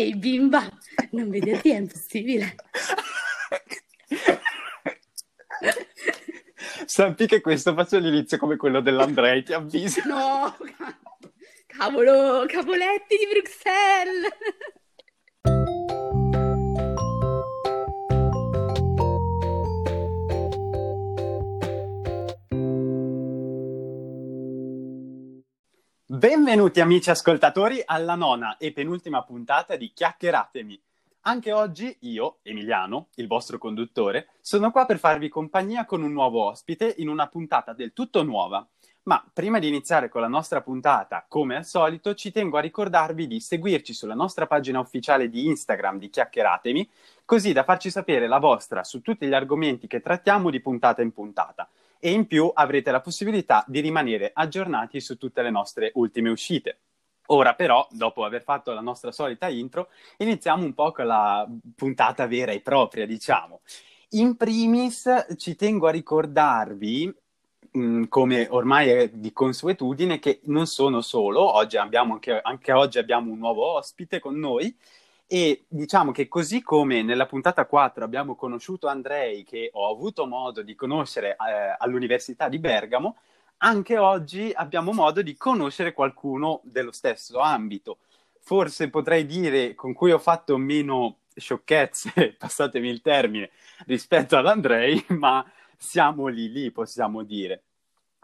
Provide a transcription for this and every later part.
Ehi bimba, non vederti è impossibile. Sappi che questo faccio l'inizio come quello dell'Andrei, ti avviso. No, cavolo, cavoletti di Bruxelles. Benvenuti amici ascoltatori alla nona e penultima puntata di Chiacchieratemi. Anche oggi io, Emiliano, il vostro conduttore, sono qua per farvi compagnia con un nuovo ospite in una puntata del tutto nuova. Ma prima di iniziare con la nostra puntata, come al solito, ci tengo a ricordarvi di seguirci sulla nostra pagina ufficiale di Instagram di Chiacchieratemi, così da farci sapere la vostra su tutti gli argomenti che trattiamo di puntata in puntata e in più avrete la possibilità di rimanere aggiornati su tutte le nostre ultime uscite. Ora però, dopo aver fatto la nostra solita intro, iniziamo un po' con la puntata vera e propria, diciamo. In primis ci tengo a ricordarvi, mh, come ormai è di consuetudine, che non sono solo, oggi abbiamo anche, anche oggi abbiamo un nuovo ospite con noi, e diciamo che così come nella puntata 4 abbiamo conosciuto Andrei, che ho avuto modo di conoscere eh, all'Università di Bergamo, anche oggi abbiamo modo di conoscere qualcuno dello stesso ambito. Forse potrei dire con cui ho fatto meno sciocchezze, passatemi il termine, rispetto ad Andrei, ma siamo lì lì, possiamo dire.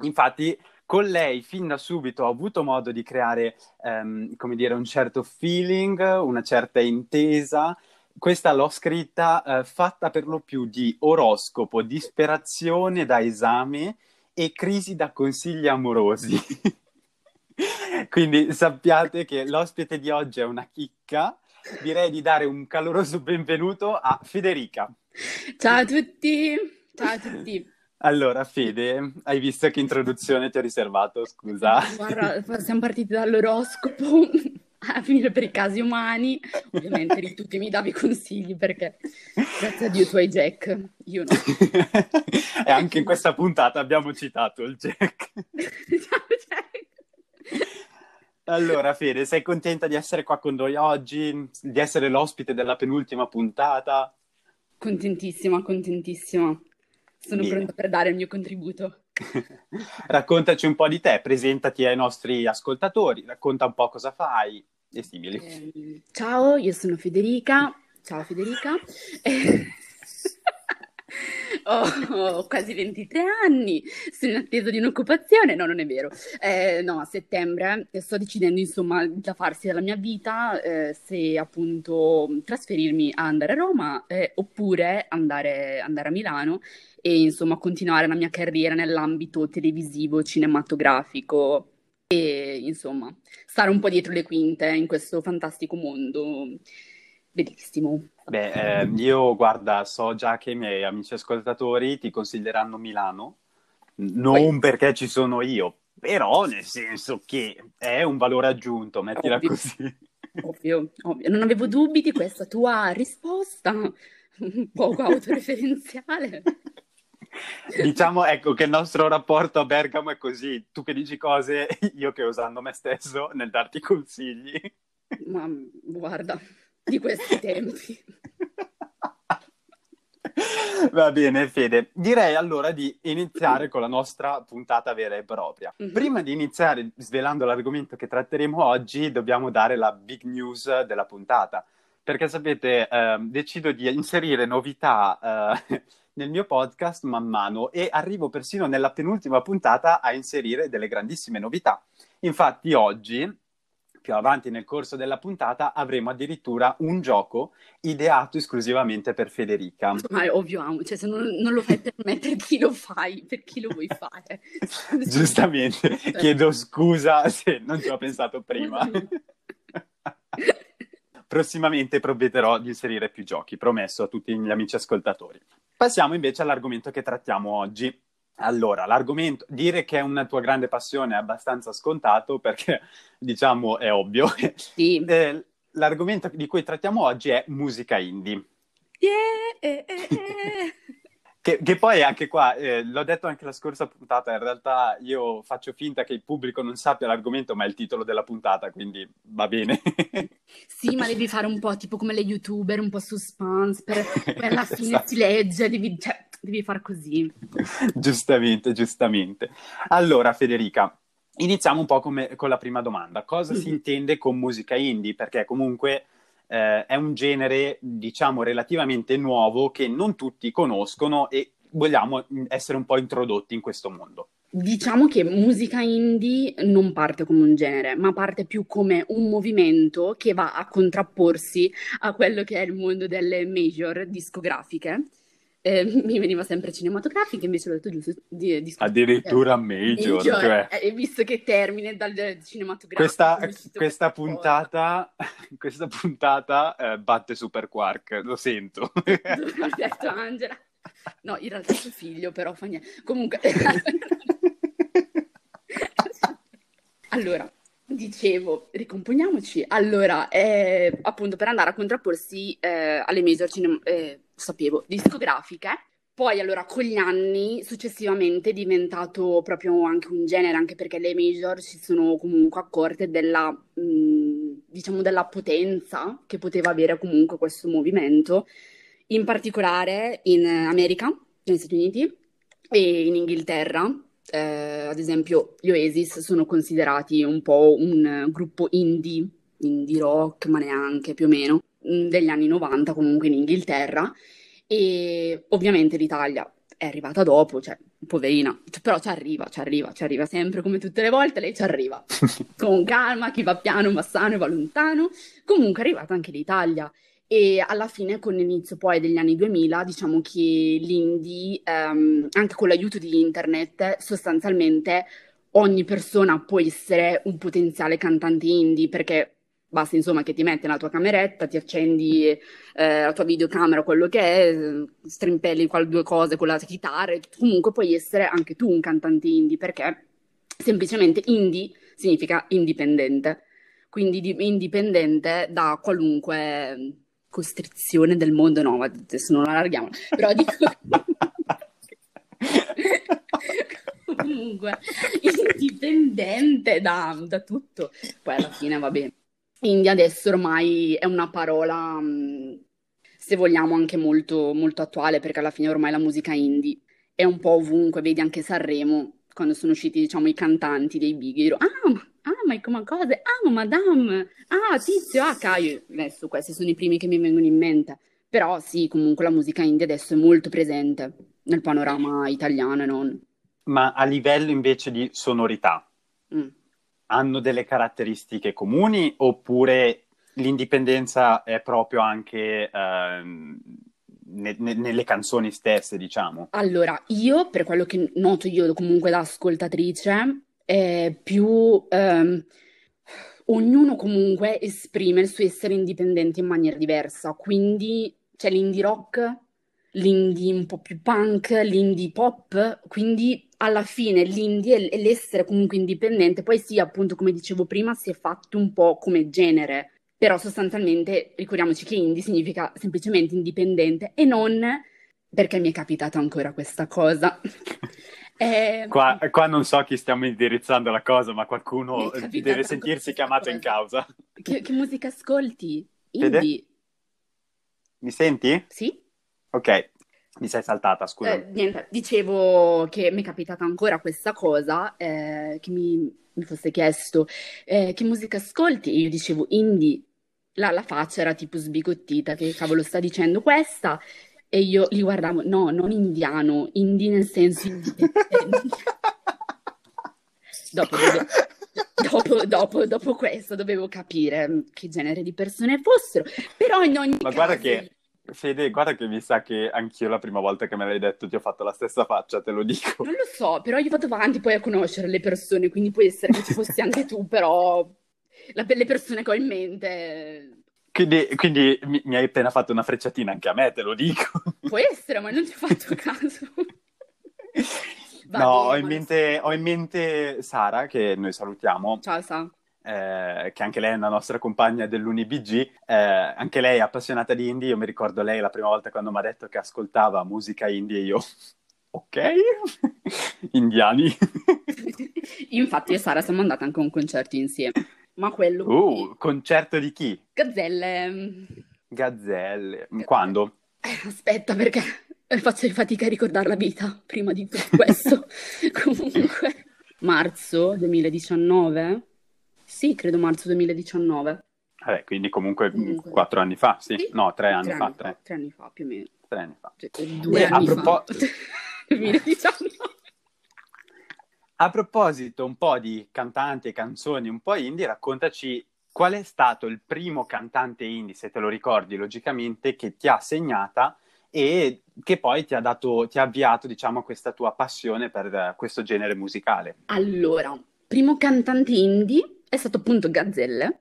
Infatti, con lei fin da subito ho avuto modo di creare, um, come dire, un certo feeling, una certa intesa. Questa l'ho scritta uh, fatta per lo più di oroscopo, disperazione da esame e crisi da consigli amorosi. Quindi sappiate che l'ospite di oggi è una chicca. Direi di dare un caloroso benvenuto a Federica. Ciao a tutti, ciao a tutti. Allora, Fede, hai visto che introduzione ti ho riservato, scusa? Guarda, siamo partiti dall'oroscopo a finire per i casi umani. Ovviamente di tutti mi davi consigli perché grazie a Dio tu hai Jack, io no. e anche in questa puntata abbiamo citato il Jack. Ciao Jack! Allora, Fede, sei contenta di essere qua con noi oggi, di essere l'ospite della penultima puntata? Contentissima, contentissima. Sono Bene. pronta per dare il mio contributo. Raccontaci un po' di te, presentati ai nostri ascoltatori, racconta un po' cosa fai e simili. Eh, ciao, io sono Federica. Ciao Federica. ho, ho, quasi 23 anni, sono in attesa di un'occupazione, no non è vero, eh, no a settembre sto decidendo insomma da farsi della mia vita eh, se appunto trasferirmi a andare a Roma eh, oppure andare, andare a Milano e insomma continuare la mia carriera nell'ambito televisivo, cinematografico e insomma stare un po' dietro le quinte in questo fantastico mondo bellissimo. Beh, eh, io guarda, so già che i miei amici ascoltatori ti consiglieranno Milano, non Poi... perché ci sono io, però nel senso che è un valore aggiunto, mettila ovvio. così. Ovvio, ovvio, non avevo dubbi di questa tua risposta, un poco autoreferenziale. Diciamo ecco che il nostro rapporto a Bergamo è così, tu che dici cose, io che usando me stesso nel darti consigli. Ma guarda, di questi tempi. Va bene, Fede. Direi allora di iniziare con la nostra puntata vera e propria. Mm-hmm. Prima di iniziare svelando l'argomento che tratteremo oggi, dobbiamo dare la big news della puntata. Perché sapete, eh, decido di inserire novità eh, nel mio podcast man mano e arrivo persino nella penultima puntata a inserire delle grandissime novità. Infatti oggi più avanti nel corso della puntata avremo addirittura un gioco ideato esclusivamente per Federica. Ma è ovvio, cioè, se non, non, lo fai per me, per chi lo fai? Per chi lo vuoi fare? Giustamente, chiedo scusa se non ci ho pensato prima. Prossimamente provvederò di inserire più giochi, promesso a tutti gli amici ascoltatori. Passiamo invece all'argomento che trattiamo oggi. Allora, l'argomento, dire che è una tua grande passione è abbastanza scontato perché, diciamo, è ovvio. Sì. Eh, l'argomento di cui trattiamo oggi è musica indie. Yeah, eh, eh. Che, che, poi anche qua, eh, l'ho detto anche la scorsa puntata, in realtà io faccio finta che il pubblico non sappia l'argomento, ma è il titolo della puntata, quindi va bene. sì, ma devi fare un po' tipo come le youtuber, un po' suspense, per, per alla fine esatto. si legge, devi, cioè, devi far così. giustamente, giustamente. Allora, Federica, iniziamo un po' come, con la prima domanda. Cosa mm. si intende con musica indie? Perché comunque eh, è un genere, diciamo, relativamente nuovo che non tutti conoscono e vogliamo essere un po' introdotti in questo mondo. Diciamo che musica indie non parte come un genere, ma parte più come un movimento che va a contrapporsi a quello che è il mondo delle major discografiche eh, mi veniva sempre cinematografica, invece l'ho detto giusto. Di, di Addirittura major. major cioè... eh, visto che termine dal cinematografico. Questa, questa puntata, questa puntata eh, batte Super Quark, lo sento. Ho detto Angela. No, in realtà è suo figlio, però fa niente. Comunque... allora, Dicevo, ricomponiamoci. Allora, eh, appunto, per andare a contrapporsi eh, alle major cinem- eh, sapevo, discografiche. Poi allora con gli anni successivamente è diventato proprio anche un genere, anche perché le major si sono comunque accorte della, mh, diciamo, della potenza che poteva avere comunque questo movimento, in particolare in America, negli Stati Uniti e in Inghilterra. Eh, ad esempio gli Oasis sono considerati un po' un gruppo indie, indie rock, ma neanche più o meno degli anni 90 comunque in Inghilterra e ovviamente l'Italia è arrivata dopo, cioè poverina, però ci arriva, ci arriva, ci arriva sempre come tutte le volte, lei ci arriva. Con calma, chi va piano va sano e va lontano, comunque è arrivata anche l'Italia. E alla fine con l'inizio poi degli anni 2000 diciamo che l'indie, ehm, anche con l'aiuto di internet, sostanzialmente ogni persona può essere un potenziale cantante indie perché Basta insomma che ti metti nella tua cameretta, ti accendi eh, la tua videocamera, quello che è, strimpelli qual- due cose con la chitarra, comunque puoi essere anche tu un cantante indie perché semplicemente indie significa indipendente, quindi di- indipendente da qualunque costrizione del mondo, no, adesso non allarghiamo, però dico... comunque indipendente da, da tutto, poi alla fine va bene. Indie adesso ormai è una parola, se vogliamo, anche molto, molto attuale, perché alla fine ormai la musica indie è un po' ovunque, vedi anche Sanremo, quando sono usciti, diciamo, i cantanti dei big, io, ah, ma, ah, ma come cose, ah, ma Madame, ah, Tizio, ah, Caio, adesso questi sono i primi che mi vengono in mente, però sì, comunque la musica indie adesso è molto presente nel panorama italiano e non. Ma a livello invece di sonorità, mm hanno delle caratteristiche comuni oppure l'indipendenza è proprio anche ehm, ne, ne, nelle canzoni stesse, diciamo? Allora, io, per quello che noto io comunque da ascoltatrice, è più... Ehm, ognuno comunque esprime il suo essere indipendente in maniera diversa, quindi c'è l'indie rock, l'indie un po' più punk, l'indie pop, quindi alla fine l'indie e l'essere comunque indipendente, poi sì, appunto, come dicevo prima, si è fatto un po' come genere, però sostanzialmente ricordiamoci che indie significa semplicemente indipendente e non perché mi è capitata ancora questa cosa. eh, qua, qua, non so chi stiamo indirizzando la cosa, ma qualcuno deve sentirsi chiamato in causa. Che, che musica ascolti? Indie. Fede? Mi senti? Sì. Ok, mi sei saltata, scusa. Eh, niente, dicevo che mi è capitata ancora questa cosa, eh, che mi, mi, fosse chiesto eh, che musica ascolti e io dicevo indie. La, la faccia era tipo sbigottita, che cavolo sta dicendo questa? E io li guardavo, no, non indiano, indie nel senso dopo, dopo, dopo, dopo, questo dovevo capire che genere di persone fossero, però in ogni Ma caso... guarda che Fede, guarda che mi sa che anch'io la prima volta che me l'hai detto ti ho fatto la stessa faccia, te lo dico. Non lo so, però io vado avanti poi a conoscere le persone, quindi può essere che ci fossi anche tu, però la, le persone che ho in mente... Quindi, quindi mi, mi, hai appena fatto una frecciatina anche a me, te lo dico. Può essere, ma non ci ho fatto caso. No, bene, ho, in mente, ho in mente Sara, che noi salutiamo. Ciao Sara eh, che anche lei è una nostra compagna dell'UniBG, eh, anche lei è appassionata di indie, io mi ricordo lei la prima volta quando mi ha detto che ascoltava musica indie e io... Ok, indiani. Infatti io e Sara siamo andate anche a un concerto insieme, ma quello... Uh, concerto di chi? Gazzelle. Gazzelle. Quando? Eh, aspetta perché faccio fatica a ricordare la vita prima di tutto questo. Comunque, marzo 2019? Sì, credo marzo 2019. Vabbè, quindi comunque, comunque. quattro anni fa, sì. sì. No, tre anni, tre fa, anni tre. tre. anni fa più o meno. Tre anni fa. Cioè, due e anni a propos- fa. 2019. A proposito un po' di cantanti e canzoni un po' indie, raccontaci qual è stato il primo cantante indie, se te lo ricordi logicamente, che ti ha segnata e che poi ti ha, dato, ti ha avviato, diciamo, a questa tua passione per questo genere musicale. Allora, primo cantante indie è stato appunto Gazzelle.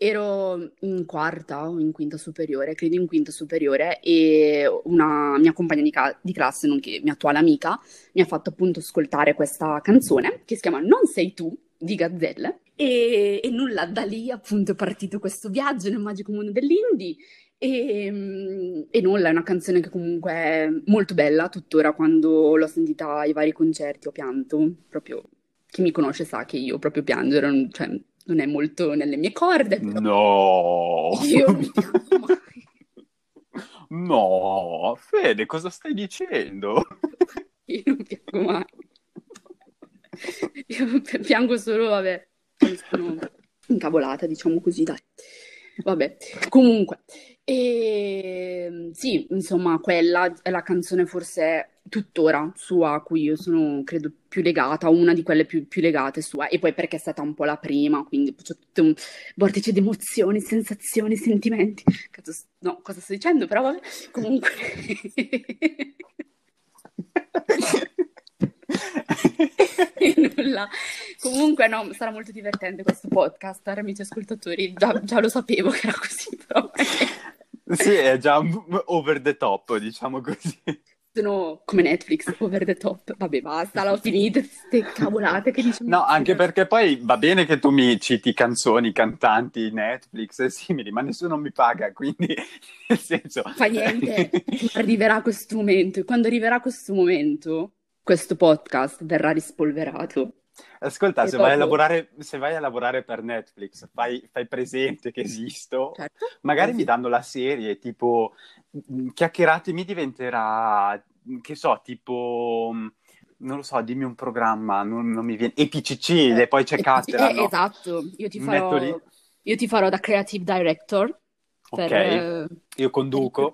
Ero in quarta o in quinta superiore, credo in quinta superiore, e una mia compagna di, ca- di, classe, nonché mia attuale amica, mi ha fatto appunto ascoltare questa canzone che si chiama Non sei tu di Gazzelle. E, e nulla, da lì appunto è partito questo viaggio nel magico mondo dell'indie. E, e, nulla, è una canzone che comunque è molto bella, tuttora quando l'ho sentita ai vari concerti ho pianto, proprio chi mi conosce sa che io proprio piango, cioè non è molto nelle mie corde. No! Io non piango mai. No, Fede, cosa stai dicendo? Io non piango mai. Io piango solo, vabbè, sono incavolata, diciamo così, dai. Vabbè, comunque, e, sì, insomma, quella è la canzone forse tuttora sua a cui io sono, credo, più legata, una di quelle più, più legate sua, e poi perché è stata un po' la prima, quindi c'è tutto un vortice di emozioni, sensazioni, sentimenti. Cazzo, no, cosa sto dicendo? Però vabbè, comunque... nulla. Comunque, no, sarà molto divertente questo podcast, amici ascoltatori. Già, già lo sapevo che era così, però. sì, è già over the top, diciamo così. Sono come Netflix, over the top. Vabbè, basta, l'ho finita, queste cavolate che diciamo. No, anche perché poi va bene che tu mi citi canzoni, cantanti, Netflix e simili, ma nessuno mi paga, quindi nel senso... Fa niente, arriverà questo momento. E quando arriverà questo momento, questo podcast verrà rispolverato. Ascolta, se, dopo... vai lavorare, se, vai a lavorare, per Netflix, fai, fai presente che esisto, certo. magari mi danno la serie, tipo, mm, Chiacchieratemi diventerà, che so, tipo, mm, non lo so, dimmi un programma, non, non mi viene, EPCC, eh, e poi c'è Cattera, eh, Esatto, io ti, farò, io ti farò da creative director. Per, ok, io conduco.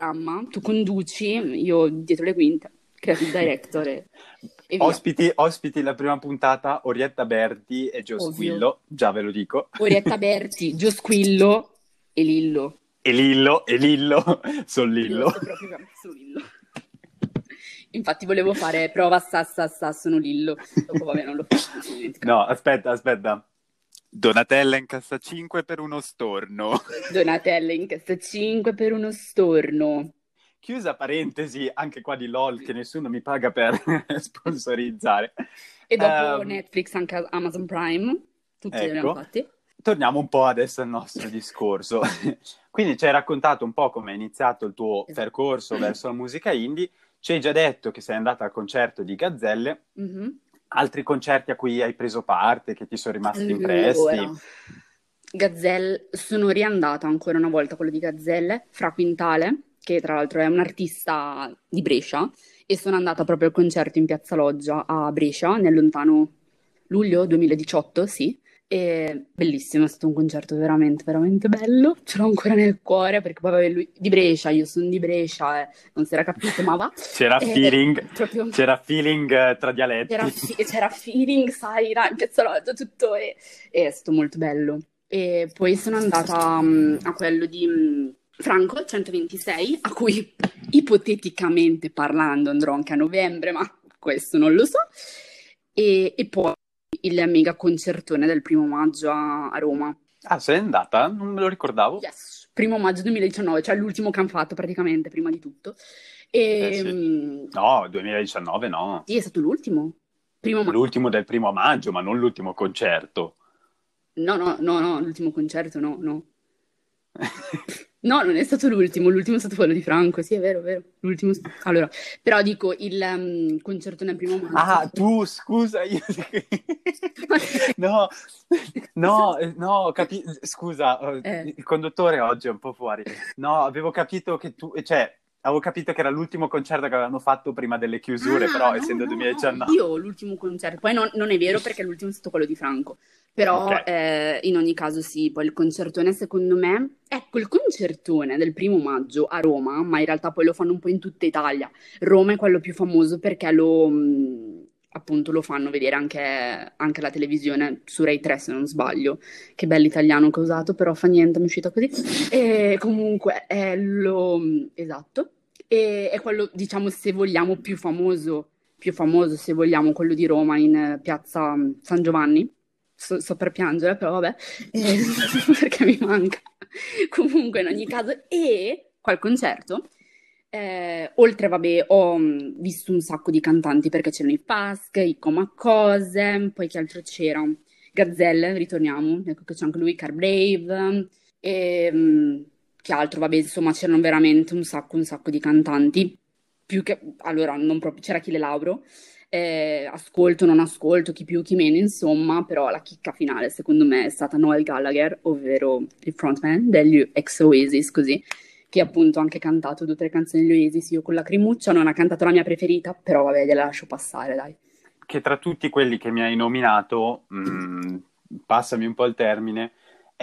Tu conduci, io dietro le quinte creative director. Ospiti, ospiti, la prima puntata, Orietta Berti e Gio Ovvio. Squillo, già ve lo dico. Orietta Berti, Gio Squillo e Lillo. E Lillo, e Lillo, sono Lillo. Sono Lillo. Infatti volevo fare prova sa sa sa sono Lillo. Dopo vabbè non lo faccio. No, aspetta, aspetta. Donatella incassa 5 per uno storno. Donatella incassa 5 per uno storno. Chiusa parentesi, anche qua di LOL che nessuno mi paga per sponsorizzare. E dopo um, Netflix, anche Amazon Prime, tutti ecco. li abbiamo fatti. Torniamo un po' adesso al nostro discorso. Quindi ci hai raccontato un po' come è iniziato il tuo esatto. percorso verso la musica indie. Ci hai già detto che sei andata al concerto di Gazzelle. Mm-hmm. Altri concerti a cui hai preso parte, che ti sono rimasti allora. impressi? Gazzelle, sono riandata ancora una volta a quello di Gazzelle, fra Quintale, che tra l'altro è un artista di Brescia, e sono andata proprio al concerto in Piazza Loggia a Brescia nel lontano luglio 2018, sì. E bellissimo, è stato un concerto veramente, veramente bello. Ce l'ho ancora nel cuore perché poi vabbè, lui di Brescia, io sono di Brescia, eh, non si era capito, ma va. C'era e, feeling, proprio... c'era feeling uh, tra dialetti. C'era, c'era, feeling, sai, in Piazza Loggia, tutto, e, e, è stato molto bello. E poi sono andata um, a quello di. Um, Franco 126, a cui ipoteticamente parlando andrò anche a novembre, ma questo non lo so, e, e poi il mega concertone del primo maggio a, a, Roma. Ah, sei andata? Non me lo ricordavo. Yes, primo maggio 2019, cioè l'ultimo che hanno fatto praticamente, prima di tutto. E, eh sì. Mm, no, 2019 no. Sì, è stato l'ultimo. Ma... L'ultimo del primo maggio, ma non l'ultimo concerto. No, no, no, no, l'ultimo concerto no, no. No, non è stato l'ultimo, l'ultimo è stato quello di Franco, sì, è vero, è vero. L'ultimo... Allora, però dico, il um, concerto nel primo maggio... Ah, tu, scusa, io... no, no, eh, no, capi... scusa, eh. il conduttore oggi è un po' fuori. No, avevo capito che tu, cioè, Avevo capito che era l'ultimo concerto che avevano fatto prima delle chiusure, ah, però no, essendo no, 2019... Io l'ultimo concerto, poi non, non, è vero perché l'ultimo è stato quello di Franco, però okay. eh, in ogni caso sì, poi il concertone secondo me... Ecco, il concertone del primo maggio a Roma, ma in realtà poi lo fanno un po' in tutta Italia. Roma è quello più famoso perché lo... appunto lo fanno vedere anche, anche la televisione su Rai 3 se non sbaglio, che bell'italiano che ho usato, però fa niente, mi è uscita così. E comunque è lo... esatto e è quello, diciamo, se vogliamo, più famoso, più famoso, se vogliamo, quello di Roma in eh, piazza mm, San Giovanni. So, so per piangere, però vabbè, eh, perché mi manca. Comunque, in ogni caso, e qual concerto, eh, oltre, vabbè, ho mm, visto un sacco di cantanti perché c'erano i Pask, i Comacose, poi che altro c'era? Gazzelle, ritorniamo, ecco che c'è anche lui, Car Brave, e mm, che altro, vabbè, insomma, c'erano veramente un sacco, un sacco di cantanti. Più che, allora, non proprio, c'era Achille Lauro, eh, ascolto, non ascolto, chi più, chi meno, insomma, però la chicca finale, secondo me, è stata Noel Gallagher, ovvero il frontman degli ex Oasis, così, che appunto ha anche cantato due o tre canzoni degli Oasis, io con la Crimuccia non ha cantato la mia preferita, però vabbè, gliela lascio passare, dai. Che tra tutti quelli che mi hai nominato, mh, mm, passami un po' il termine,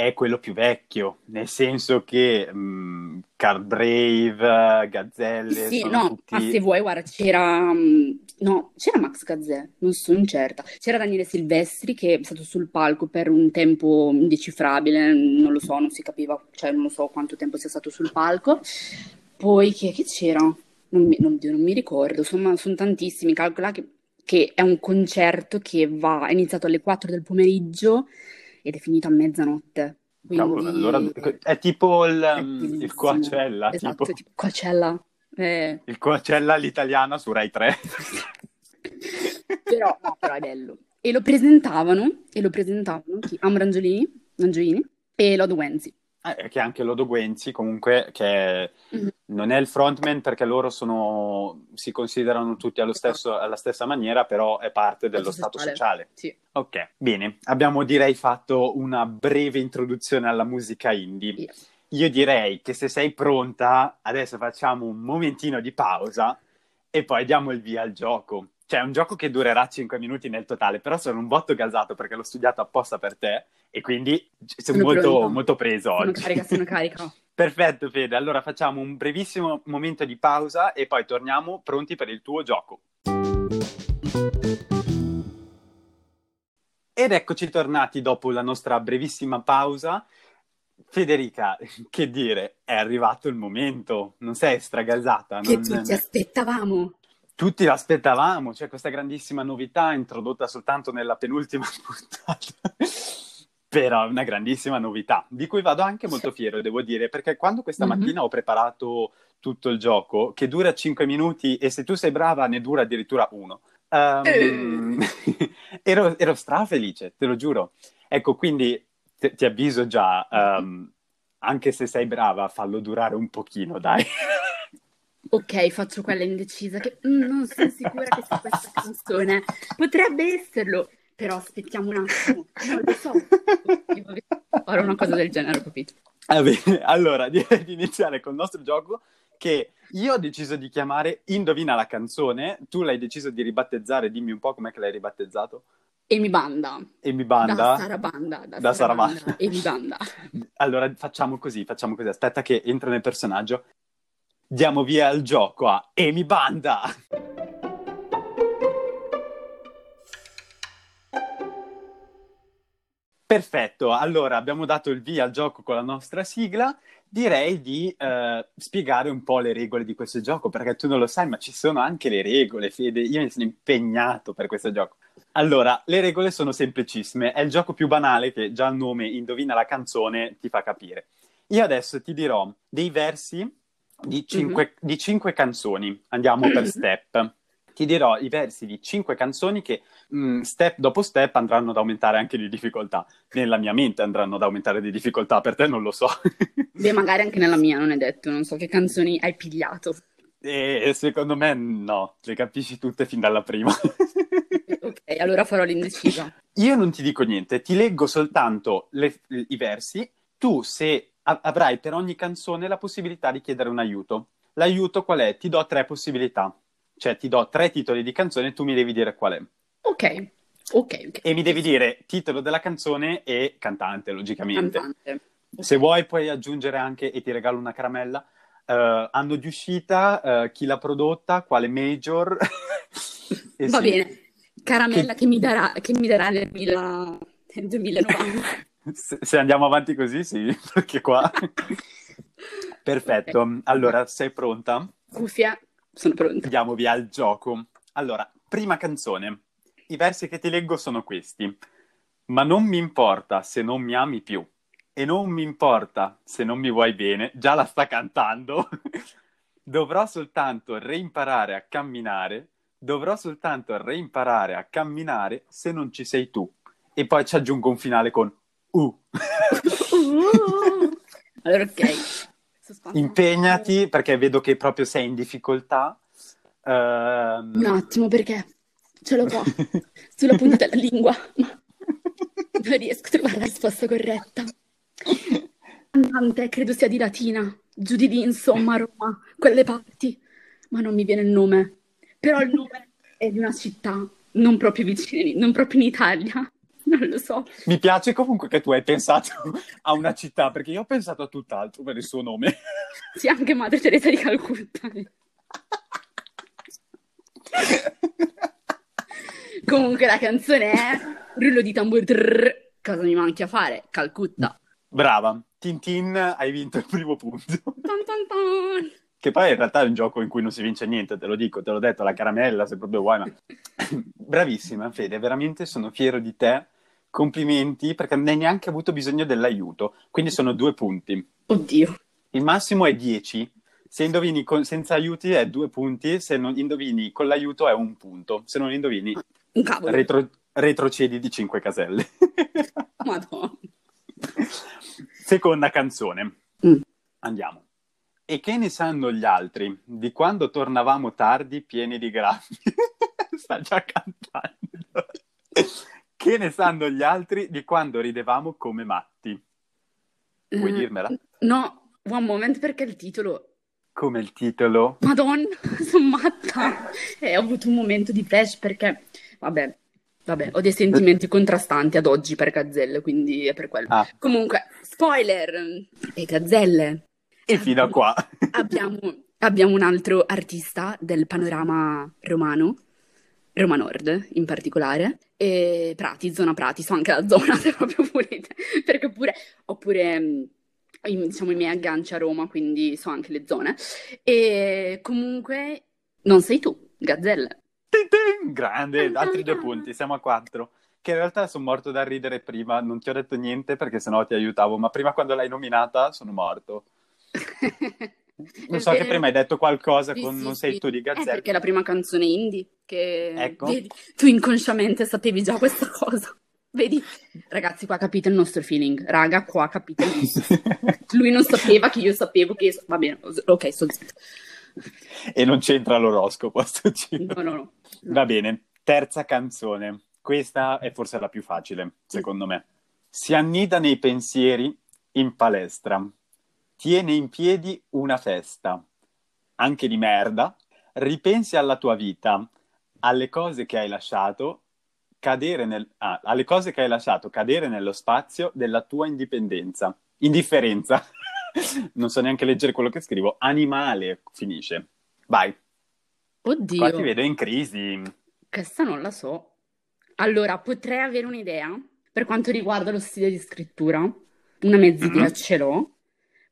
è quello più vecchio, nel senso che mh, mm, Car Brave, Gazzelle. Sì, no, tutti... ma se vuoi, guarda, c'era. Mm, no, c'era Max Gazzè, non sono certa. C'era Daniele Silvestri che è stato sul palco per un tempo indecifrabile, non lo so, non si capiva, cioè non lo so quanto tempo sia stato sul palco. Poi che, che c'era? Non mi, non, non mi ricordo, insomma, sono tantissimi. Calcola che, che è un concerto che va, è iniziato alle 4 del pomeriggio ed è finito a mezzanotte. Quindi... Cavolo, allora è tipo il, è um, il Coachella. Esatto, tipo, tipo Coachella. Eh... Il Coachella all'italiana su Rai 3. però, no, però è bello. E lo presentavano, e lo presentavano chi? Amber Angiolini, Angiolini e Lod Wenzi. Eh, che anche Lodo Guenzi comunque che mm-hmm. non è il frontman perché loro sono, si considerano tutti stesso, alla stessa maniera, però è parte dello stato sociale. Sì. Ok, bene. Abbiamo direi fatto una breve introduzione alla musica indie. Yeah. Io direi che se sei pronta, adesso facciamo un momentino di pausa e poi diamo il via al gioco. Cioè, è un gioco che durerà 5 minuti nel totale, però sono un botto gasato perché l'ho studiato apposta per te e quindi sono, sono molto, molto, preso sono oggi. Carica, sono carica. Perfetto, Fede. Allora facciamo un brevissimo momento di pausa e poi torniamo pronti per il tuo gioco. Ed eccoci tornati dopo la nostra brevissima pausa. Federica, che dire, è arrivato il momento, non sei stragasata? Che non... tutti aspettavamo tutti l'aspettavamo, cioè questa grandissima novità introdotta soltanto nella penultima puntata. Però è una grandissima novità, di cui vado anche molto fiero, devo dire, perché quando questa mm-hmm. mattina ho preparato tutto il gioco, che dura 5 minuti e se tu sei brava ne dura addirittura uno, um, ero, ero strafelice, te lo giuro. Ecco, quindi te, ti avviso già, um, anche se sei brava, fallo durare un pochino, dai. Ok, faccio quella indecisa che mm, non sono sicura che sia questa canzone. Potrebbe esserlo, però aspettiamo un attimo. Non lo so. Farò una cosa del genere, ho capito. Ah, bene. Allora, direi di iniziare col nostro gioco che io ho deciso di chiamare Indovina la canzone. Tu l'hai deciso di ribattezzare, dimmi un po' com'è che l'hai ribattezzato. Emi Banda. Emi Banda. Da Sarabanda. Da, da Sarabanda. Emi Banda. Allora, facciamo così, facciamo così. Aspetta che entra nel personaggio diamo via il gioco a Amy Banda. Perfetto, allora abbiamo dato il via al gioco con la nostra sigla. Direi di eh, spiegare un po' le regole di questo gioco, perché tu non lo sai, ma ci sono anche le regole, Fede. Io mi sono impegnato per questo gioco. Allora, le regole sono semplicissime. È il gioco più banale che già il nome Indovina la canzone ti fa capire. Io adesso ti dirò dei versi di cinque, mm-hmm. di cinque canzoni. Andiamo per step. ti dirò i versi di cinque canzoni che mh, mm, step dopo step andranno ad aumentare anche di difficoltà. Nella mia mente andranno ad aumentare di difficoltà, per te non lo so. Beh, magari anche nella mia, non è detto, non so che canzoni hai pigliato. E secondo me no, le capisci tutte fin dalla prima. ok, allora farò l'indecisa. Io non ti dico niente, ti leggo soltanto le, i versi. Tu, se avrai per ogni canzone la possibilità di chiedere un aiuto. L'aiuto qual è? Ti do tre possibilità. Cioè, ti do tre titoli di canzone e tu mi devi dire qual è. Ok. Ok, ok. E mi devi dire titolo della canzone e cantante, logicamente. Cantante. Se vuoi puoi aggiungere anche, e ti regalo una caramella, uh, anno di uscita, uh, chi l'ha prodotta, quale major. Va sì. bene, caramella che... che, mi darà, che mi darà nel, nel 2090. se, se, andiamo avanti così, sì, perché qua... Perfetto, okay. allora sei pronta? Cuffia, sono pronta. Andiamo via al gioco. Allora, prima canzone. I versi che ti leggo sono questi. Ma non mi importa se non mi ami più e non mi importa se non mi vuoi bene, già la sta cantando. dovrò soltanto reimparare a camminare, dovrò soltanto reimparare a camminare se non ci sei tu. E poi ci aggiungo un finale con uh. allora, ok. Impegnati perché vedo che proprio sei in difficoltà. Uh... Un attimo, perché ce l'ho qua sulla punta della lingua, ma non riesco a trovare la risposta corretta. Cantante, credo sia di Latina, giù di lì, insomma, Roma, quelle parti, ma non mi viene il nome. Però il nome è di una città non proprio vicina, non proprio in Italia, non lo so. Mi piace comunque che tu hai pensato a una città, perché io ho pensato a tutt'altro per il suo nome. Sì, anche Madre Teresa di Calcutta. comunque la canzone è Rullo di tamburo. Cosa mi manchi a fare? Calcutta. Brava, Tintin, hai vinto il primo punto. Tan tan tan. Che poi in realtà è un gioco in cui non si vince niente, te lo dico, te l'ho detto, la caramella, se proprio vuoi, ma... Bravissima, Fede, veramente sono fiero di te. Complimenti, perché non hai neanche avuto bisogno dell'aiuto. Quindi sono due punti. Oddio. Il massimo è 10. Se indovini con... senza aiuti è due punti, se non indovini con l'aiuto è un punto. Se non indovini. Retro... retrocedi di 5 caselle. Madonna. Seconda canzone. Mm. Andiamo. E che ne sanno gli altri di quando tornavamo tardi pieni di graffi? Sta già cantando. Che ne sanno gli altri di quando ridevamo come matti? Vuoi uh, dirmela? No, one moment perché il titolo... Come il titolo? Madonna, sono matta. E ho avuto un momento di flash perché, vabbè, Vabbè, ho dei sentimenti contrastanti ad oggi per gazzelle, quindi è per quello. Ah. Comunque, spoiler! E gazzelle. E fino a qua. abbiamo, abbiamo un altro artista del panorama romano, Roma Nord in particolare, e Prati, zona Prati, so anche la zona se proprio volete, perché pure, oppure mm, diciamo i miei agganci a Roma, quindi so anche le zone. E comunque non sei tu, Gazzelle. Grande, altri due punti, siamo a quattro. Che in realtà sono morto da ridere prima, non ti ho detto niente perché sennò ti aiutavo, ma prima quando l'hai nominata sono morto. Non so che prima hai detto qualcosa sì, con sì, Non sei sì. tu di Gazzetta. Eh, perché è la prima canzone indie che ecco. vedi, tu inconsciamente sapevi già questa cosa. Vedi, ragazzi, qua capite il nostro feeling. Raga, qua capite. Lui non sapeva che io sapevo che... Va bene, ok, sto zitto. E non c'entra l'oroscopo sto giro. No, no, no. Va bene, terza canzone. Questa è forse la più facile, secondo me. Si annida nei pensieri in palestra. Tiene in piedi una festa. Anche di merda. Ripensi alla tua vita, alle cose che hai lasciato, cadere nel... ah, alle cose che hai lasciato cadere nello spazio della tua indipendenza. Indifferenza. non so neanche leggere quello che scrivo. Animale finisce. Vai. Oddio. Qua ti vedo in crisi. Questa non la so. Allora, potrei avere un'idea per quanto riguarda lo stile di scrittura. Una mezz'idea mm-hmm. ce l'ho.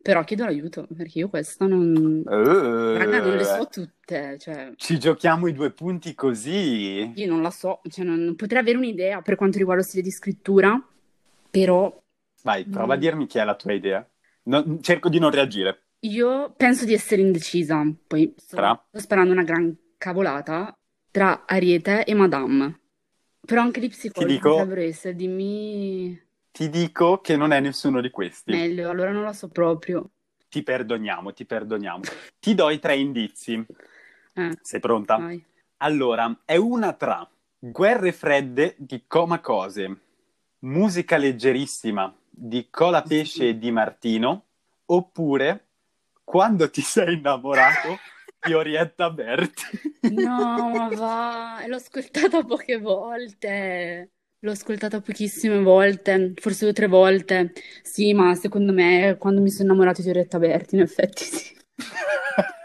Però chiedo l'aiuto perché io questa non. Uh, Raga, non le so tutte. Cioè... Ci giochiamo i due punti così. Io non la so, cioè non... potrei avere un'idea per quanto riguarda lo stile di scrittura, però. Vai, prova mm. a dirmi chi è la tua idea. No, cerco di non reagire. Io penso di essere indecisa, poi sto, sto sperando una gran cavolata. tra Ariete e Madame. Però anche gli psicologi dico- potrebbero essere, dimmi Ti dico che non è nessuno di questi. meglio, allora non lo so proprio. Ti perdoniamo, ti perdoniamo. Ti do i tre indizi. Eh, Sei pronta? vai. Allora, è una tra Guerre fredde di Coma Cose, musica leggerissima di Cola Pesce e di Martino, oppure Quando ti sei innamorato di Orietta Berti. No, ma va, l'ho ascoltata poche volte. L'ho ascoltata pochissime volte, forse due o tre volte. Sì, ma secondo me quando mi sono innamorata di Orietta Berti, in effetti sì.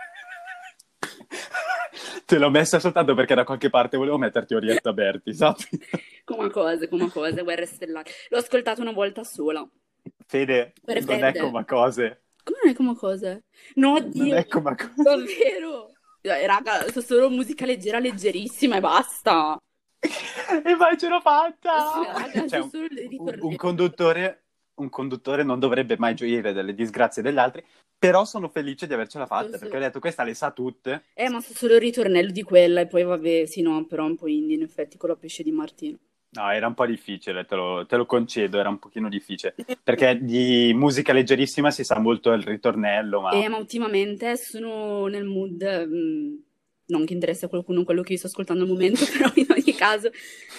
Te l'ho messa soltanto perché da qualche parte volevo metterti Orietta Berti, sappi? Come cose, come cose, Guerre Stellari. L'ho ascoltata una volta sola. Fede, Guerre non è come cose. Come non è come cose? No, Non Dio, è come cose. davvero. Raga, so solo musica leggera, leggerissima e basta. E mai ce l'ho fatta! Cioè, un, un conduttore, un conduttore non dovrebbe mai gioire delle disgrazie degli altri, però sono felice di avercela fatta, so. perché ho detto questa le sa tutte. Eh, ma so solo il ritornello di quella e poi vabbè, sì, no, però un po' indie in effetti con la pesce di Martino. No, era un po' difficile, te lo, te lo concedo, era un pochino difficile, perché di musica leggerissima si sa molto il ritornello, ma... Eh, ma ultimamente sono nel mood, mm, non che interessa a qualcuno quello che io sto ascoltando al momento, però in ogni caso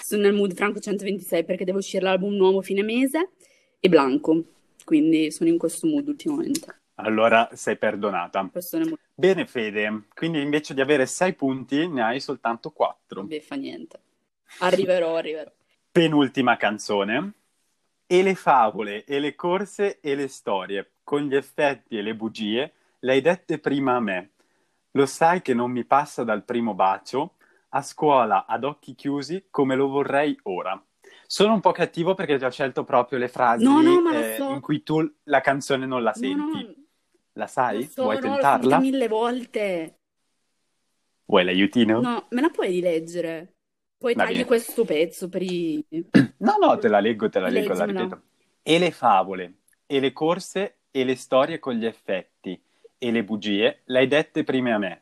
sono nel mood Franco 126 perché devo uscire l'album nuovo fine mese e Blanco, quindi sono in questo mood ultimamente. Allora sei perdonata. Mood, Bene, Fede, quindi invece di avere sei punti ne hai soltanto quattro. vabbè, fa niente. Arriverò, arriverò. Penultima canzone. E le favole, e le corse, e le storie, con gli effetti e le bugie, le hai dette prima a me. Lo sai che non mi passa dal primo bacio, a scuola ad occhi chiusi come lo vorrei ora. Sono un po' cattivo perché ti ho scelto proprio le frasi No, no, eh, so. in cui tu la canzone non la senti. no, La sai? so, Vuoi l'ho tentarla? sentita mille volte. Vuoi l'aiutino? No, me la puoi rileggere? Poi Va tagli bene. questo pezzo per i... No, no, te la leggo, te la leggo, la ripeto. E le favole, e le corse, e le storie con gli effetti, e le bugie, le hai dette prima a me.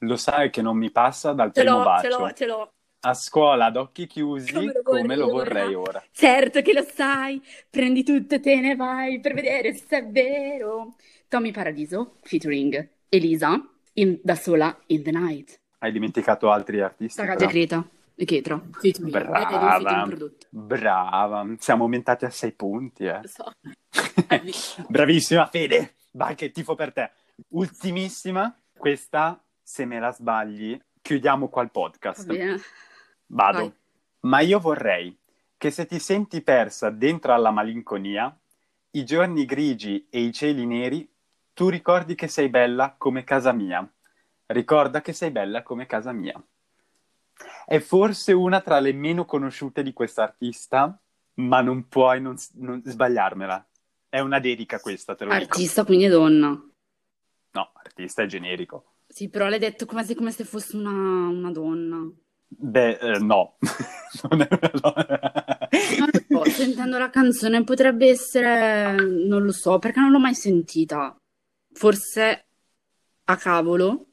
Lo sai che non mi passa dal Ce primo l'ho, ce bacio. l'ho, ce l'ho. A scuola ad occhi chiusi, Come lo come vorrei lo ora. vorrei ora. Certo che lo sai, prendi tutto e te ne vai per vedere se è vero. Tommy Paradiso, featuring Elisa, in- da sola in the night. Hai dimenticato altri artisti? Saga però. Decreta e Chetra, Brava, brava. Siamo aumentati a sei punti, eh. Lo so. Bravissima Fede, vai che tifo per te. Ultimissima, questa se me la sbagli chiudiamo qua il podcast. bene. Vado. Vai. Ma io vorrei che se ti senti persa dentro alla malinconia, i giorni grigi e i cieli neri, tu ricordi che sei bella come casa mia. Ricorda che sei bella come casa mia. È forse una tra le meno conosciute di quest'artista, ma non puoi non, non sbagliarmela. È una dedica questa, te lo dico. Artista, quindi è donna. No, artista è generico. Sì, però l'hai detto come se, come se fosse una, una donna. Beh, eh, no. non è una donna. Non lo so, sentendo la canzone potrebbe essere, non lo so, perché non l'ho mai sentita. Forse a cavolo,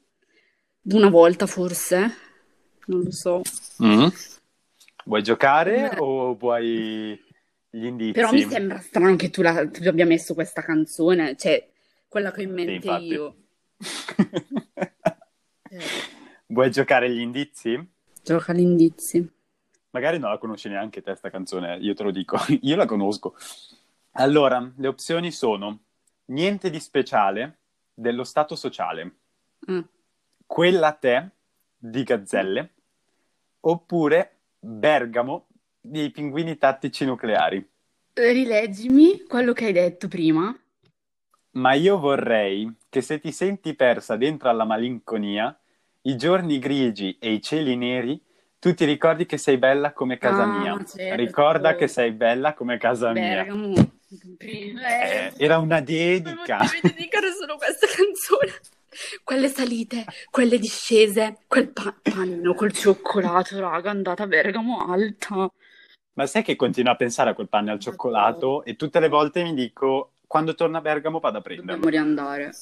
una volta forse, non lo so. Mm. Vuoi giocare Eh. o vuoi gli indizi? Però mi sembra strano che tu, la- tu abbia messo questa canzone, cioè quella che ho in mente infatti. io. Eh, Vuoi giocare gli indizi? gioca gli indizi. Magari non la conosci neanche te sta canzone, io te lo dico, io la conosco. Allora, le opzioni sono Niente di speciale dello Stato sociale, Ah. Quella te di Gazzelle, oppure Bergamo dei pinguini tattici nucleari. Rileggimi quello che hai detto prima. Ma io vorrei che se ti senti persa dentro alla malinconia, i giorni grigi e i cieli neri, tu ti ricordi che sei bella come casa Ah, mia. certo. Ricorda che sei bella come casa mia. Bergamo. Prima. Eh, era una dedica. Ma devi dedicare solo questa canzone. Quelle salite, quelle discese, quel pa- panino col cioccolato, raga, andata a Bergamo alta. Ma sai che continuo a pensare a quel panno al cioccolato e tutte le volte mi dico quando torno a Bergamo vado a prenderlo. Dobbiamo riandare.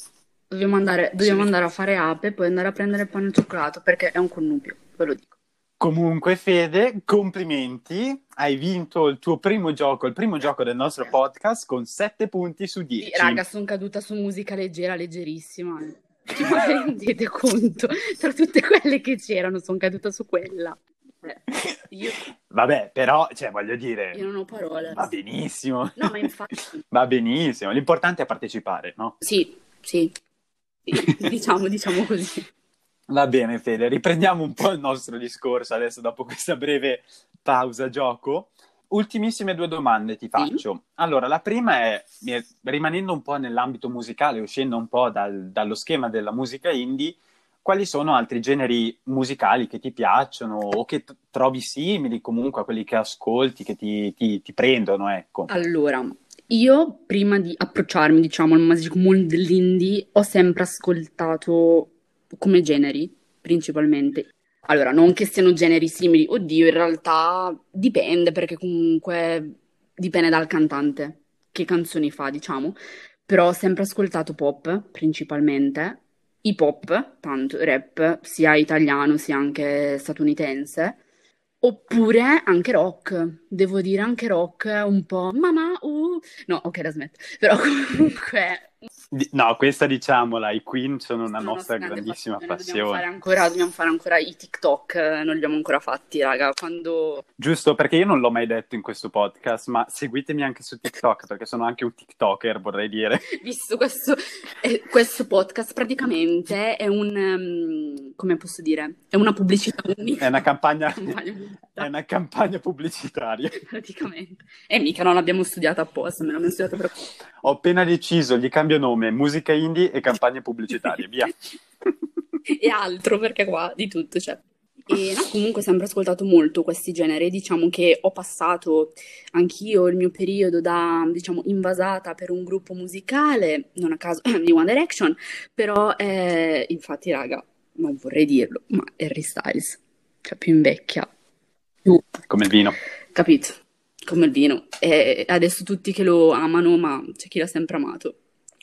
Dobbiamo andare, dobbiamo Sì. andare a fare ape e poi andare a prendere il al cioccolato perché è un connubio, ve lo dico. Comunque, Fede, complimenti. Hai vinto il tuo primo gioco, il primo gioco del nostro podcast con 7 punti su 10. Sì, raga, sono caduta su musica leggera, leggerissima. Ma rendete conto? Tra tutte quelle che c'erano, sono caduta su quella. Io... Vabbè, però, cioè, voglio dire... Io non ho parole. Va benissimo. No, ma infatti... Va benissimo. L'importante è partecipare, no? Sì, sì. diciamo, diciamo così. Va bene, Fede, riprendiamo un po' il nostro discorso adesso dopo questa breve pausa gioco. Ultimissime due domande ti faccio. Sì. Allora, la prima è, rimanendo un po' nell'ambito musicale, uscendo un po' dal, dallo schema della musica indie, quali sono altri generi musicali che ti piacciono o che t- trovi simili comunque a quelli che ascolti, che ti, ti, ti prendono, ecco? Allora, io prima di approcciarmi, diciamo, al magic mondo dell'indie, ho sempre ascoltato come generi, principalmente. Allora, non che siano generi simili, oddio, in realtà dipende, perché comunque dipende dal cantante, che canzoni fa, diciamo. Però ho sempre ascoltato pop, principalmente, hip hop, tanto rap, sia italiano sia anche statunitense. Oppure anche rock, devo dire anche rock un po' mamma, uh. No, ok, la smetto. Però comunque No, questa diciamola, i Queen sono una sono nostra grandissima passione. passione. Dobbiamo fare, ancora, dobbiamo fare ancora i TikTok, non li abbiamo ancora fatti, raga. Quando... Giusto, perché io non l'ho mai detto in questo podcast, ma seguitemi anche su TikTok, perché sono anche un TikToker, vorrei dire. Visto questo, eh, questo podcast praticamente è un, um, come posso dire, è una pubblicità unica. È una campagna, è una campagna pubblicitaria. Praticamente. E mica non l'abbiamo studiata apposta, me l'abbiamo studiata per... Ho appena deciso, gli cambio nome, musica indie e campagne pubblicitarie, via. e altro, perché qua di tutto c'è. E no, comunque ho sempre ascoltato molto questi generi, diciamo che ho passato anch'io il mio periodo da, diciamo, invasata per un gruppo musicale, non a caso di One Direction, però eh, infatti raga, non vorrei dirlo, ma Harry Styles, cioè più invecchia. Più... Come il vino. Capito? come il vino. E adesso tutti che lo amano, ma c'è chi l'ha sempre amato.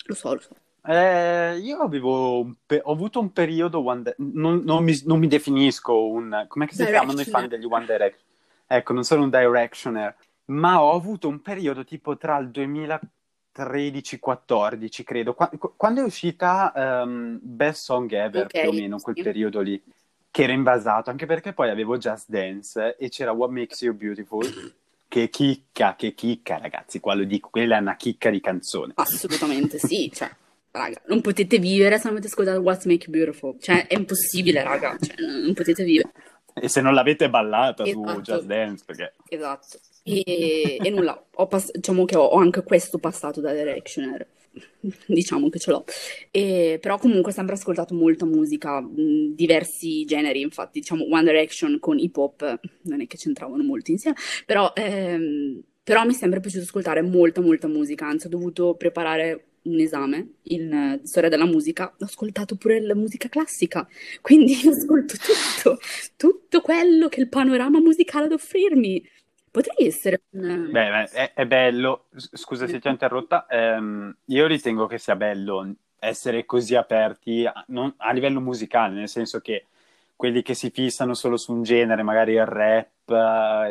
Lo so, lo so. Eh, io avevo pe- ho avuto un periodo One non, non, mi, non, mi, definisco un come si chiamano i fan degli One Direction ecco non sono un directioner ma ho avuto un periodo tipo tra il 2013-14 credo Qu- quando è uscita um, Best Song Ever okay, più o meno quel sì. periodo lì che era invasato anche perché poi avevo Just Dance e c'era What Makes You Beautiful che chicca, che chicca, ragazzi, qua lo dico, quella è una chicca di canzone. Assolutamente sì, cioè, raga, non potete vivere se non avete ascoltato What's Make You Beautiful, cioè, è impossibile, raga, cioè, non potete vivere. E se non l'avete ballata esatto. su Just Dance, perché... Esatto. E, e nulla, ho pass- diciamo che ho, ho anche questo passato da Directioner diciamo che ce l'ho. E, però comunque ho sempre ascoltato molta musica, mh, diversi generi, infatti diciamo One Direction con hip hop non è che c'entravano molto insieme, però, ehm, però mi è sempre piaciuto ascoltare molta molta musica, anzi ho dovuto preparare un esame in uh, storia della musica, ho ascoltato pure la musica classica, quindi ascolto tutto, tutto quello che il panorama musicale ad offrirmi. Potrei essere un... Beh, è, è bello, scusa se ti ho interrotta, ehm, io ritengo che sia bello essere così aperti a, non, a, livello musicale, nel senso che quelli che si fissano solo su un genere, magari il rap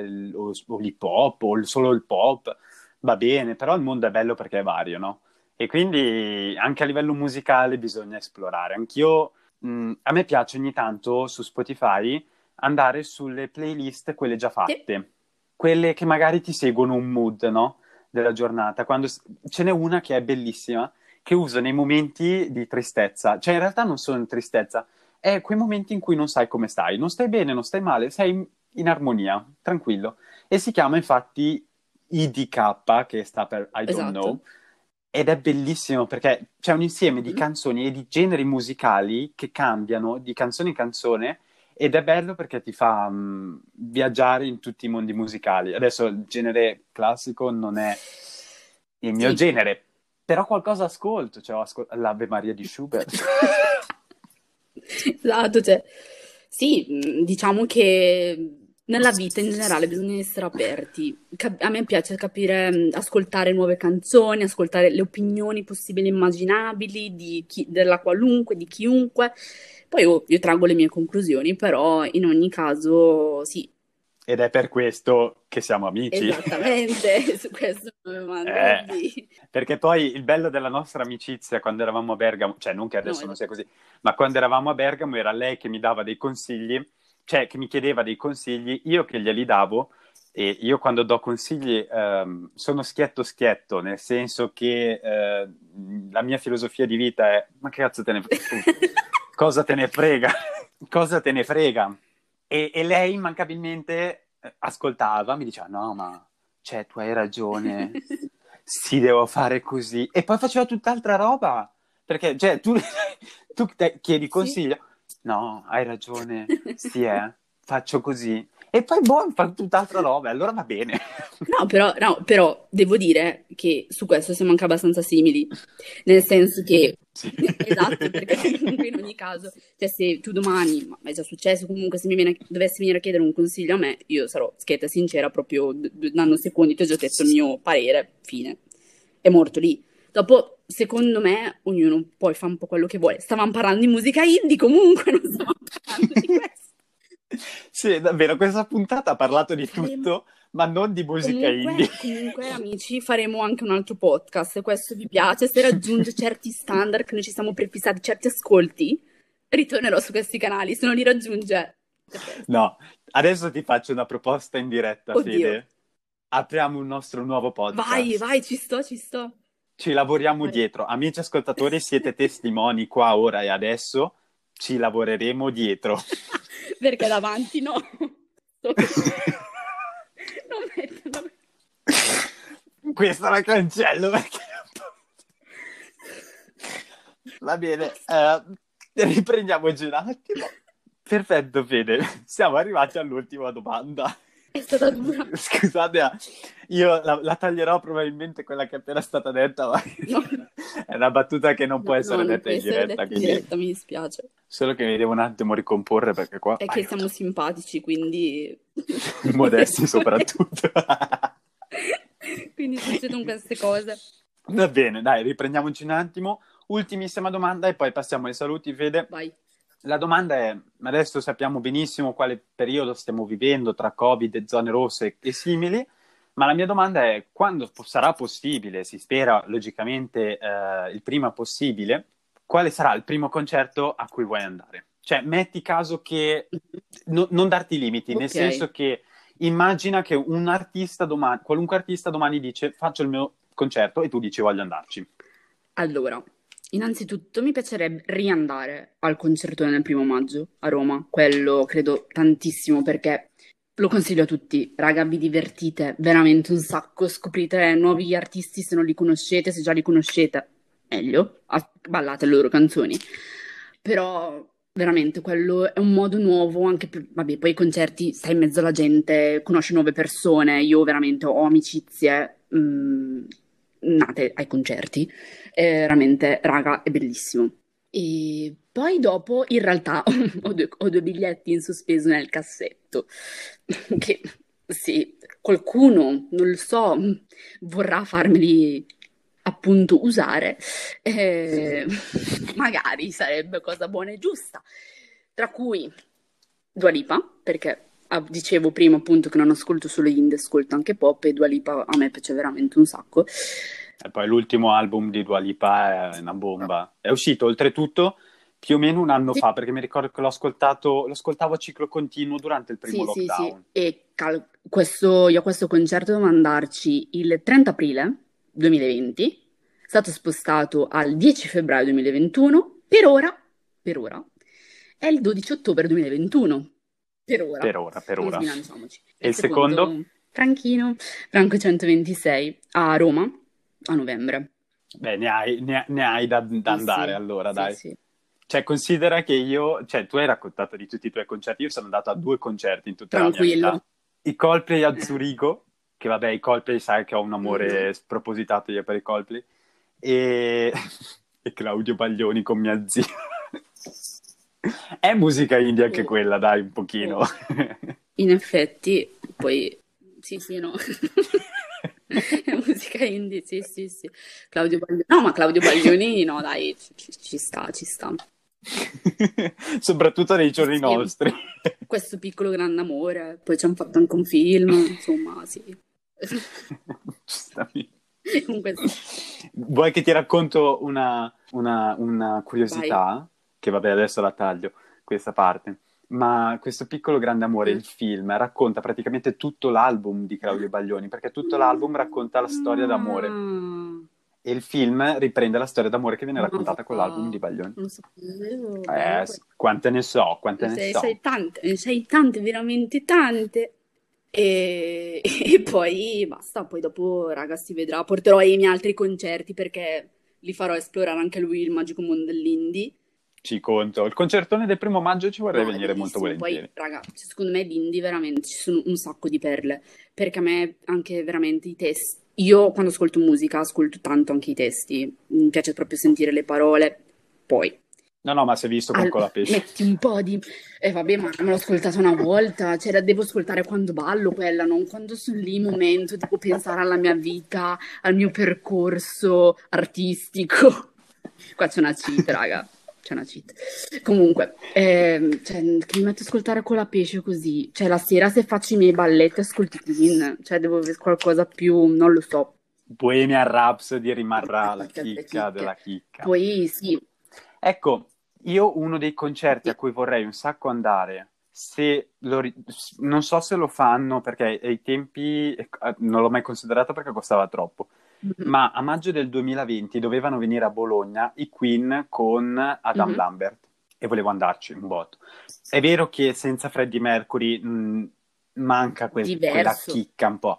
il, o, o l'hip hop o il, solo il pop, va bene, però il mondo è bello perché è vario, no? E quindi anche a livello musicale bisogna esplorare. Anch'io, mh, a me piace ogni tanto su Spotify andare sulle playlist, quelle già fatte. Sì quelle che magari ti seguono un mood, no? Della giornata. Quando ce n'è una che è bellissima, che uso nei momenti di tristezza. Cioè, in realtà non sono in tristezza, è quei momenti in cui non sai come stai. Non stai bene, non stai male, sei in, in armonia, tranquillo. E si chiama infatti IDK, che sta per I Don't esatto. Know. Ed è bellissimo perché c'è un insieme di mm. canzoni e di generi musicali che cambiano di canzone in canzone ed è bello perché ti fa um, viaggiare in tutti i mondi musicali. Adesso il genere classico non è il mio sì. genere, però qualcosa ascolto, cioè ascol- l'Ave Maria di Schubert. esatto, cioè, sì, mm, diciamo che nella vita in generale bisogna essere aperti. Cap- a me piace capire, ascoltare nuove canzoni, ascoltare le opinioni possibili e immaginabili di chi- della qualunque, di chiunque. Poi io, io traggo le mie conclusioni, però in ogni caso sì, Ed è per questo che siamo amici. esattamente, su questo mi mando Eh, perché poi il bello della nostra amicizia quando eravamo a Bergamo, cioè non che adesso No, non sia così, ma quando eravamo a Bergamo era lei che mi dava dei consigli, cioè che mi chiedeva dei consigli, io che glieli davo e io quando do consigli ehm, sono schietto schietto, nel senso che eh, la mia filosofia di vita è ma che cazzo te ne frega? Cosa te ne frega? Cosa te ne frega? E, e lei immancabilmente eh, ascoltava, mi diceva no ma cioè tu hai ragione, sì, devo fare così. E poi faceva tutt'altra roba. Perché, cioè, tu, tu chiedi consiglio. No, hai ragione. Sì, eh, faccio così. E poi, boh, fa tutt'altra roba. Allora va bene. No, però, no, però devo dire che su questo siamo anche abbastanza simili, nel senso che Sì. Esatto, perché comunque in ogni caso, cioè se tu domani, ma è già successo comunque, se mi viene, dovessi venire a chiedere un consiglio a me, io sarò schietta e sincera, proprio d- d- nanosecondi ti ho già detto il mio parere, fine. È morto lì. Dopo, secondo me, ognuno poi fa un po' quello che vuole. Stavamo parlando di musica indie comunque, non stavamo parlando di questo. Sì, davvero, questa puntata ha parlato di Faremo- tutto, ma non di musica Comunque, indie. comunque, amici, faremo anche un altro podcast. Se questo vi piace, se raggiunge certi standard che noi ci siamo prefissati, certi ascolti, ritornerò su questi canali. Se non li raggiunge, No, adesso ti faccio una proposta in diretta, Oddio. Fede. Apriamo un nostro nuovo podcast. vai, vai, ci sto, ci sto. Ci lavoriamo dietro. Amici ascoltatori, siete testimoni qua, ora e adesso. Ci lavoreremo dietro. Perché davanti no. Non metto, non metto. Questa la cancello perché... Va bene, eh, riprendiamoci un attimo. Perfetto, Fede. Siamo arrivati all'ultima domanda. È stata dura. Scusate, io la, la taglierò probabilmente quella che è appena stata detta, ma è una battuta che non può No, essere no, detta in diretta, detta in quindi diretta, mi dispiace. solo che mi devo un attimo ricomporre perché qua È che siamo simpatici, quindi... modesti soprattutto. Quindi succedono queste cose. Va bene, dai, riprendiamoci un attimo. Ultimissima domanda e poi passiamo ai saluti, Fede. Vai. La domanda è, adesso sappiamo benissimo quale periodo stiamo vivendo tra Covid e zone rosse e simili, ma la mia domanda è quando sarà possibile, si spera logicamente eh, il prima possibile, quale sarà il primo concerto a cui vuoi andare? Cioè, metti caso che no- non darti limiti, nel Ok. senso che immagina che un artista domani, qualunque artista domani dice faccio il mio concerto e tu dici voglio andarci. Allora, innanzitutto mi piacerebbe riandare al concertone del primo maggio a Roma, quello credo tantissimo perché lo consiglio a tutti, raga, vi divertite veramente un sacco, scoprite nuovi artisti se non li conoscete, se già li conoscete, meglio, ballate le loro canzoni, però veramente quello è un modo nuovo anche per, vabbè, poi i concerti, stai in mezzo alla gente, conosci nuove persone, io veramente ho amicizie mm, nate ai concerti. È veramente, raga, è bellissimo. E poi dopo, in realtà, ho due, ho due biglietti in sospeso nel cassetto. Che sì, qualcuno, non lo so, vorrà farmeli appunto usare. Eh, magari sarebbe cosa buona e giusta. Tra cui Dua Lipa, perché ah, dicevo prima appunto che non ascolto solo indie, ascolto anche pop e Dua Lipa a me piace veramente un sacco. E poi l'ultimo album di Dua Lipa è una bomba. È uscito oltretutto più o meno un anno Sì. fa, perché mi ricordo che l'ho ascoltato, lo ascoltavo a ciclo continuo durante il primo Sì, sì, lockdown. sì. E cal- questo, io a questo concerto devo andarci il 30 aprile 2020, è stato spostato al 10 febbraio 2021, per ora, per ora, è il 12 ottobre 2021, per ora, Per ora, per ora. E il secondo? Franchino, Franco 126, a Roma, a novembre. Beh, ne hai, ne- ne hai da, da andare sì, allora, sì, dai. sì. Cioè, considera che io, cioè, tu hai raccontato di tutti i tuoi concerti, io sono andato a due concerti in tutta la mia Tranquillo. vita. I Coldplay a Zurigo, che vabbè, i Coldplay sai che ho un amore Mm. spropositato io per i Coldplay, e, e Claudio Baglioni con mia zia. È musica indie anche quella, dai, un pochino. in effetti, poi sì, sì, no. Musica indie, sì, sì, sì. Claudio Baglioni. No, ma Claudio Baglioni, no, dai, ci, ci sta, ci sta. Soprattutto nei giorni Sì. nostri. Questo piccolo grande amore, poi ci hanno fatto anche un film, insomma, sì. Comunque, sì. Vuoi che ti racconto una, una- una curiosità? Che vabbè, adesso la taglio, questa parte. Ma questo piccolo grande amore, il film, racconta praticamente tutto l'album di Claudio Baglioni, perché tutto l'album racconta la storia d'amore. E il film riprende la storia d'amore che viene raccontata con l'album di Baglioni. non sapevo. Eh, quante ne so, quante Ne ne sei, so. sei tante, sei tante, veramente tante. E, e poi basta, poi dopo, raga, si vedrà. Porterò ai miei altri concerti perché li farò esplorare anche lui il magico mondo dell'indie. Ci conto. Il concertone del primo maggio ci vorrei No, venire molto volentieri. Poi, raga, cioè, secondo me l'indie veramente ci sono un sacco di perle. Perché a me anche veramente i testi. Io quando ascolto musica ascolto tanto anche i testi. Mi piace proprio sentire le parole. Poi No, no, ma si è visto con al- Colapesce. metti un po' di... E vabbè, ma me l'ho ascoltata una volta, cioè la devo ascoltare quando ballo quella, non quando sono lì in momento, devo pensare alla mia vita, al mio percorso artistico. Qua c'è una cheat, raga, c'è una cheat. Comunque, ehm, cioè, che mi metto a ascoltare con la pesce così, cioè la sera se faccio i miei balletti ascolti Queen, cioè devo avere qualcosa più, non lo so. Bohemian Rhapsody rimarrà la Chicca della chicca. Poi sì, Ecco, io uno dei concerti a cui vorrei un sacco andare, se lo non so se lo fanno perché ai tempi eh, non l'ho mai considerato perché costava troppo, ma a maggio del 2020 dovevano venire a Bologna i Queen con Adam Mhm. Lambert e volevo andarci un botto. È vero che senza Freddie Mercury mh, manca quel- quella chicca un po'.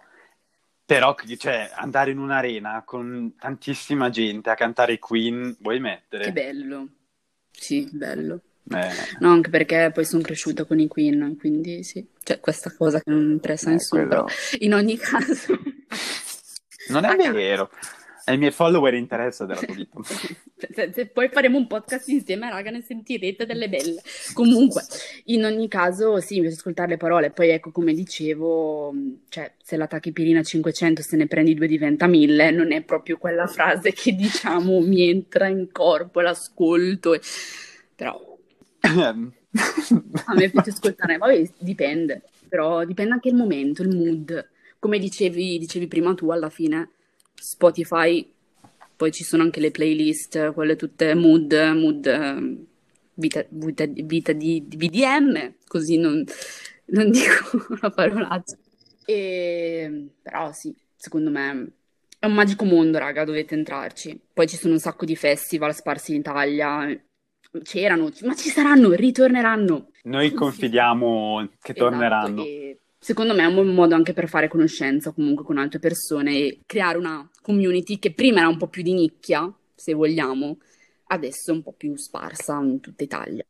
Però, cioè, andare in un'arena con tantissima gente a cantare i Queen, vuoi mettere? che bello. Sì, bello. Eh, No, anche perché poi sono cresciuta con i Queen, quindi sì, cioè questa cosa che non interessa a eh, nessuno, però in ogni caso... Non è Raga. vero. Ai miei follower interessa della tua vita. Se, se poi faremo un podcast insieme, raga, ne sentirete delle belle. Comunque, in ogni caso, sì, mi piace ascoltare le parole. Poi, ecco, come dicevo, mh, cioè, se la tachipirina 500, se ne prendi due diventa 1000, non è proprio quella frase che, diciamo, mi entra in corpo, l'ascolto. e- Però a me piace ascoltare, poi dipende, però dipende anche il momento, il mood. Come dicevi, dicevi prima tu, alla fine Spotify, poi ci sono anche le playlist, quelle tutte mood, mood, ehm, vita, vita, vita di, di BDM, così non, non dico una parolaccia. E, però sì, secondo me è un magico mondo, raga, dovete entrarci. Poi ci sono un sacco di festival sparsi in Italia. C'erano, ma ci saranno, ritorneranno. Noi confidiamo che torneranno. Esatto, e secondo me è un buon modo anche per fare conoscenza comunque con altre persone e creare una community che prima era un po' più di nicchia, se vogliamo, adesso è un po' più sparsa in tutta Italia.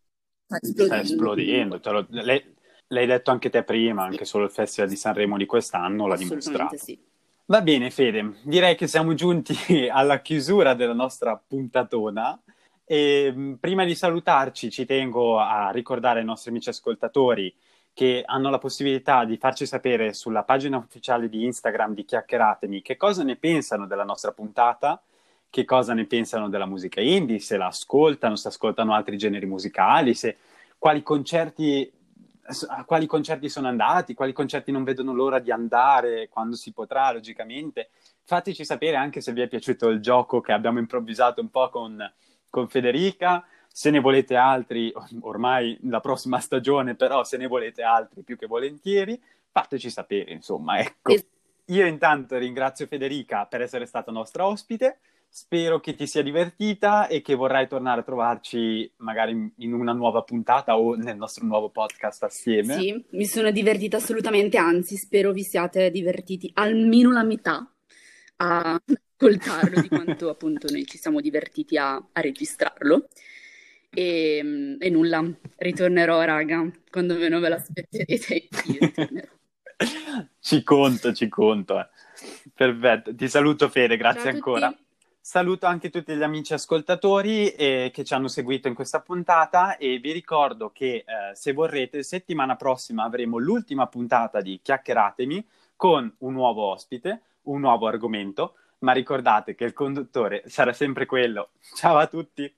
Sta Sta esplodendo. te lo- l'hai, l'hai detto anche te prima, anche solo il Festival di Sanremo di quest'anno l'ha dimostrato. sì. Va bene, Fede, direi che siamo giunti alla chiusura della nostra puntatona. E mh, prima di salutarci, ci tengo a ricordare ai nostri amici ascoltatori che hanno la possibilità di farci sapere sulla pagina ufficiale di Instagram di Chiacchieratemi che cosa ne pensano della nostra puntata, che cosa ne pensano della musica indie, se la ascoltano, se ascoltano altri generi musicali, se, quali concerti a quali concerti sono andati, quali concerti non vedono l'ora di andare, quando si potrà, logicamente. Fateci sapere anche se vi è piaciuto il gioco che abbiamo improvvisato un po' con, con Federica. Se ne volete altri, ormai la prossima stagione, però se ne volete altri più che volentieri, fateci sapere, insomma, ecco. Io intanto ringrazio Federica per essere stata nostra ospite. Spero che ti sia divertita e che vorrai tornare a trovarci magari in una nuova puntata o nel nostro nuovo podcast assieme. Sì, mi sono divertita assolutamente, anzi spero vi siate divertiti almeno la metà a ascoltarlo di quanto appunto noi ci siamo divertiti a, a registrarlo. E, e nulla, ritornerò, raga, quando meno ve l'aspetterete. Ci conto, ci conto. eh. Perfetto, ti saluto Fede, grazie ancora. Saluto anche tutti gli amici ascoltatori eh, che ci hanno seguito in questa puntata e vi ricordo che eh, se vorrete settimana prossima avremo l'ultima puntata di Chiacchieratemi con un nuovo ospite, un nuovo argomento, ma ricordate che il conduttore sarà sempre quello. Ciao a tutti!